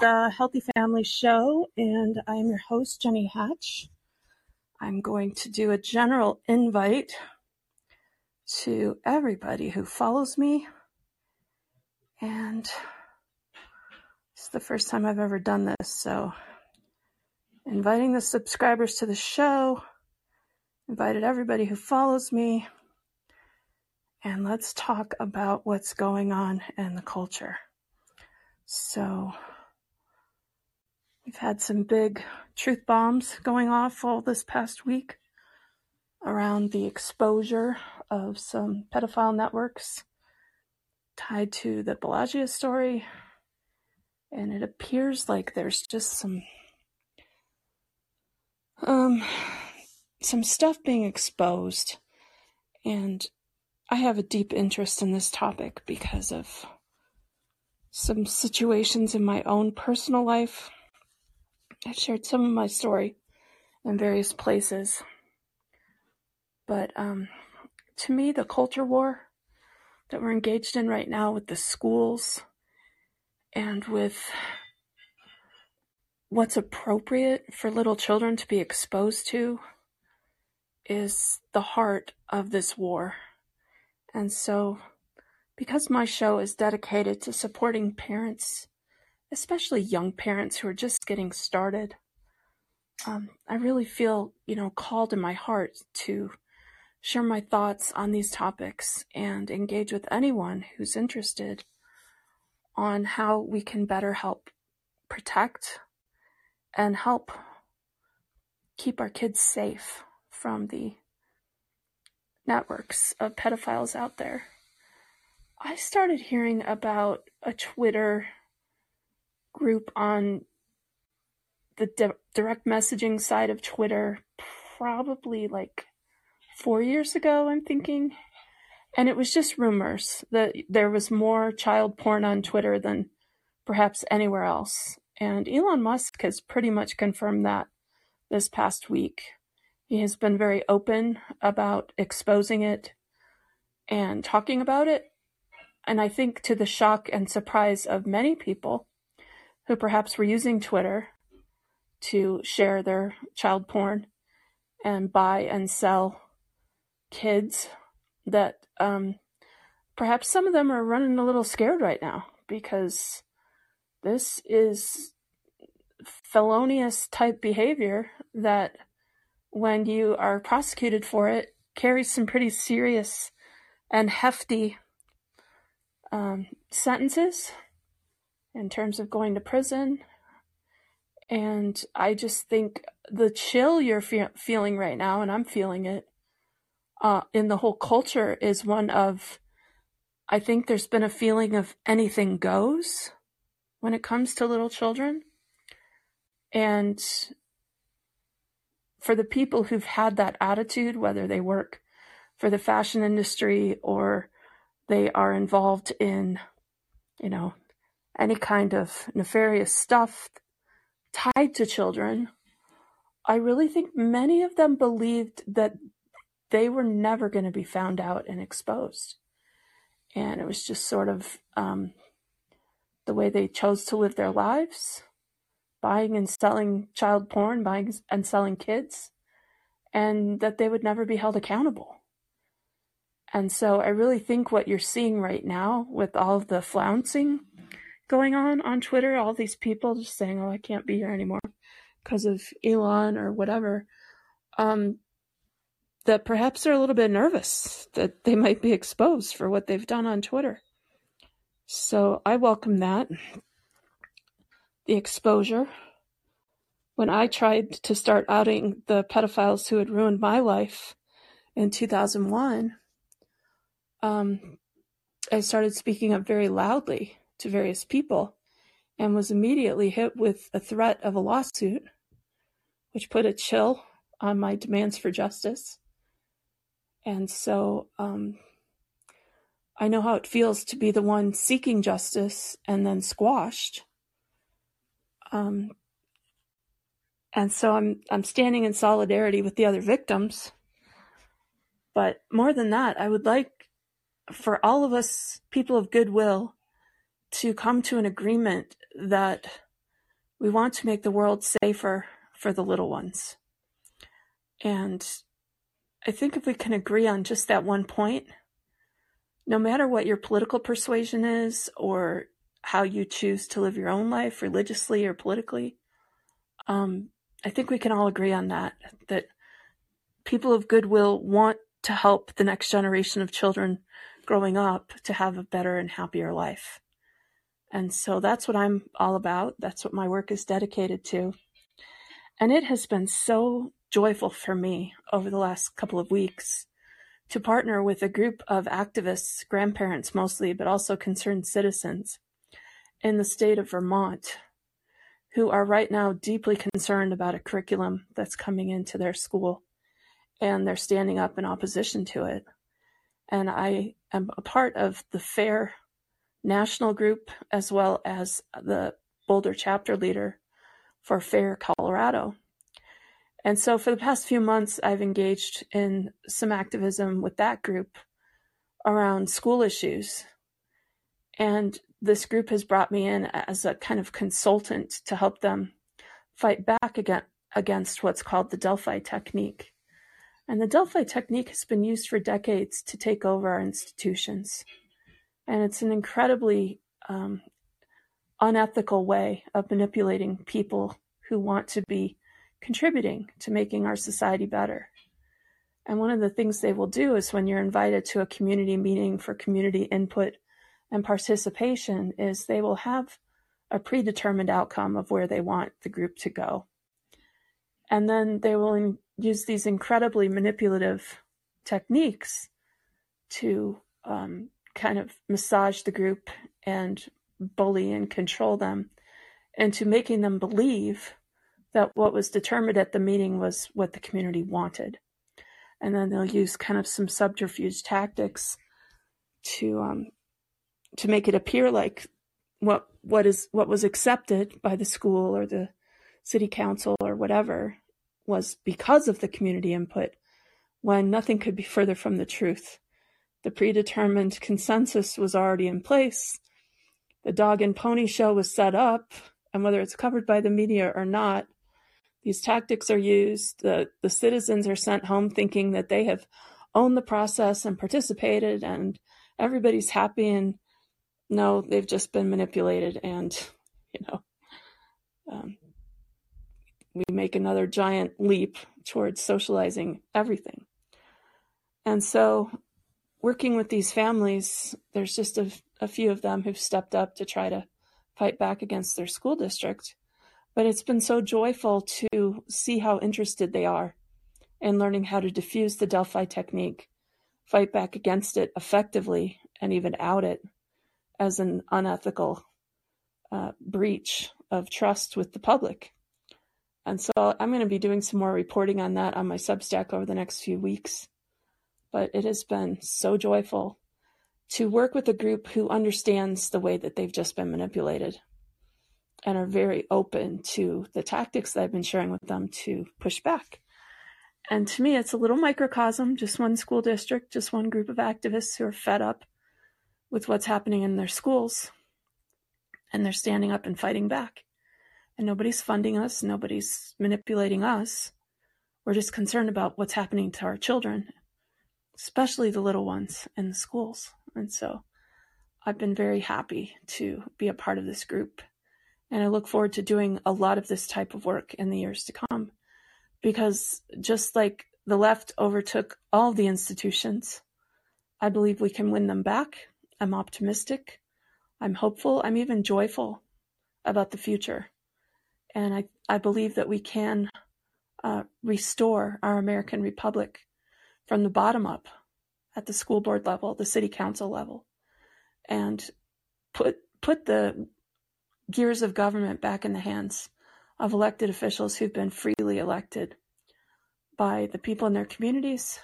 the Healthy Family Show, and I am your host, Jenny Hatch. I'm going to do a general invite to everybody who follows me, and it's the first time I've ever done this, so inviting the subscribers to the show, invited everybody who follows me, and let's talk about what's going on in the culture. So, we've had some big truth bombs going off all this past week around the exposure of some pedophile networks tied to the Balenciaga story. And it appears like there's just some um some stuff being exposed and I have a deep interest in this topic because of some situations in my own personal life. I've shared some of my story in various places. But um, to me, the culture war that we're engaged in right now with the schools and with what's appropriate for little children to be exposed to is the heart of this war. And so because my show is dedicated to supporting parents, especially young parents who are just getting started, um, I really feel, you know, called in my heart to share my thoughts on these topics and engage with anyone who's interested on how we can better help protect and help keep our kids safe from the networks of pedophiles out there. I started hearing about a Twitter group on the di- direct messaging side of Twitter probably like four years ago, I'm thinking. And it was just rumors that there was more child porn on Twitter than perhaps anywhere else. And Elon Musk has pretty much confirmed that this past week. He has been very open about exposing it and talking about it and I think to the shock and surprise of many people who perhaps were using Twitter to share their child porn and buy and sell kids, that um, perhaps some of them are running a little scared right now because this is felonious type behavior that when you are prosecuted for it carries some pretty serious and hefty um, sentences in terms of going to prison. And I just think the chill you're fe- feeling right now, and I'm feeling it uh, in the whole culture, is one of I think there's been a feeling of anything goes when it comes to little children. And for the people who've had that attitude, whether they work for the fashion industry or they are involved in, you know, any kind of nefarious stuff tied to children, I really think many of them believed that they were never going to be found out and exposed. And it was just sort of um, the way they chose to live their lives buying and selling child porn, buying and selling kids, and that they would never be held accountable. And so I really think what you're seeing right now with all the flouncing going on on Twitter, all these people just saying, oh, I can't be here anymore because of Elon or whatever, um, that perhaps they're a little bit nervous that they might be exposed for what they've done on Twitter. So I welcome that. The exposure. When I tried to start outing the pedophiles who had ruined my life in 2001, um, I started speaking up very loudly to various people and was immediately hit with a threat of a lawsuit, which put a chill on my demands for justice. And so um, I know how it feels to be the one seeking justice and then squashed. Um, and so I'm I'm standing in solidarity with the other victims. But more than that, I would like for all of us people of goodwill to come to an agreement that We want to make the world safer for the little ones. And I think if we can agree on just that one point, no matter what your political persuasion is or how you choose to live your own life religiously or politically, um, I think we can all agree on that, that people of goodwill want to help the next generation of children growing up to have a better and happier life. And so that's what I'm all about. That's what my work is dedicated to. And it has been so joyful for me over the last couple of weeks to partner with a group of activists, grandparents mostly, but also concerned citizens in the state of Vermont who are right now deeply concerned about a curriculum that's coming into their school and they're standing up in opposition to it. And I am a part of the FAIR national group as well as the Boulder chapter leader for FAIR Colorado. And so for the past few months, I've engaged in some activism with that group around school issues. And this group has brought me in as a kind of consultant to help them fight back against what's called the Delphi technique. And the Delphi technique has been used for decades to take over our institutions. And it's an incredibly um, unethical way of manipulating people who want to be contributing to making our society better. And one of the things they will do is when you're invited to a community meeting for community input and participation is they will have a predetermined outcome of where they want the group to go. And then they will in- use these incredibly manipulative techniques to um, kind of massage the group and bully and control them into making them believe that what was determined at the meeting was what the community wanted. And then they'll use kind of some subterfuge tactics to um, to make it appear like what what is what was accepted by the school or the city council or whatever was because of the community input when nothing could be further from the truth. The predetermined consensus was already in place. The dog and pony show was set up, and whether it's covered by the media or not, these tactics are used. The, the citizens are sent home thinking that they have owned the process and participated, and everybody's happy. And no, they've just been manipulated. And, you know, um, we make another giant leap towards socializing everything. And so, working with these families, there's just a, a few of them who've stepped up to try to fight back against their school district. But it's been so joyful to see how interested they are in learning how to diffuse the Delphi technique, fight back against it effectively, and even out it as an unethical uh, breach of trust with the public. And so I'm going to be doing some more reporting on that on my Substack over the next few weeks. But it has been so joyful to work with a group who understands the way that they've just been manipulated and are very open to the tactics that I've been sharing with them to push back. And to me, it's a little microcosm, just one school district, just one group of activists who are fed up with what's happening in their schools. And they're standing up and fighting back. And nobody's funding us, nobody's manipulating us. We're just concerned about what's happening to our children, especially the little ones in the schools. And so I've been very happy to be a part of this group and I look forward to doing a lot of this type of work in the years to come. Because just like the left overtook all the institutions, I believe we can win them back. I'm optimistic. I'm hopeful. I'm even joyful about the future. And I, I believe that we can uh, restore our American Republic from the bottom up at the school board level, the city council level, and put put the gears of government back in the hands of elected officials who've been freely elected by the people in their communities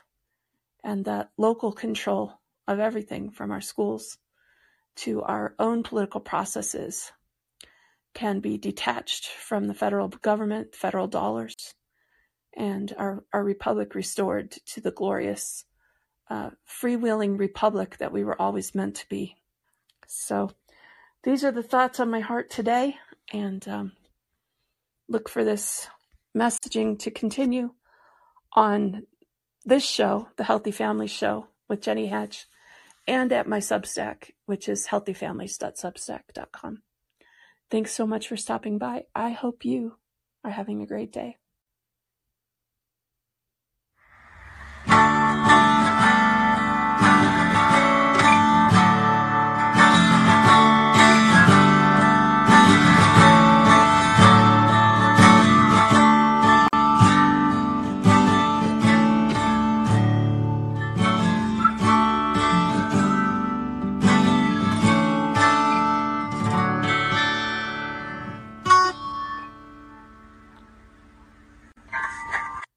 and that local control of everything from our schools to our own political processes can be detached from the federal government, federal dollars, and our, our republic restored to the glorious uh, freewheeling republic that we were always meant to be. So these are the thoughts on my heart today, and um, look for this messaging to continue on this show, the Healthy Families Show with Jenny Hatch, and at my Substack, which is healthyfamilies.substack.com. Thanks so much for stopping by. I hope you are having a great day.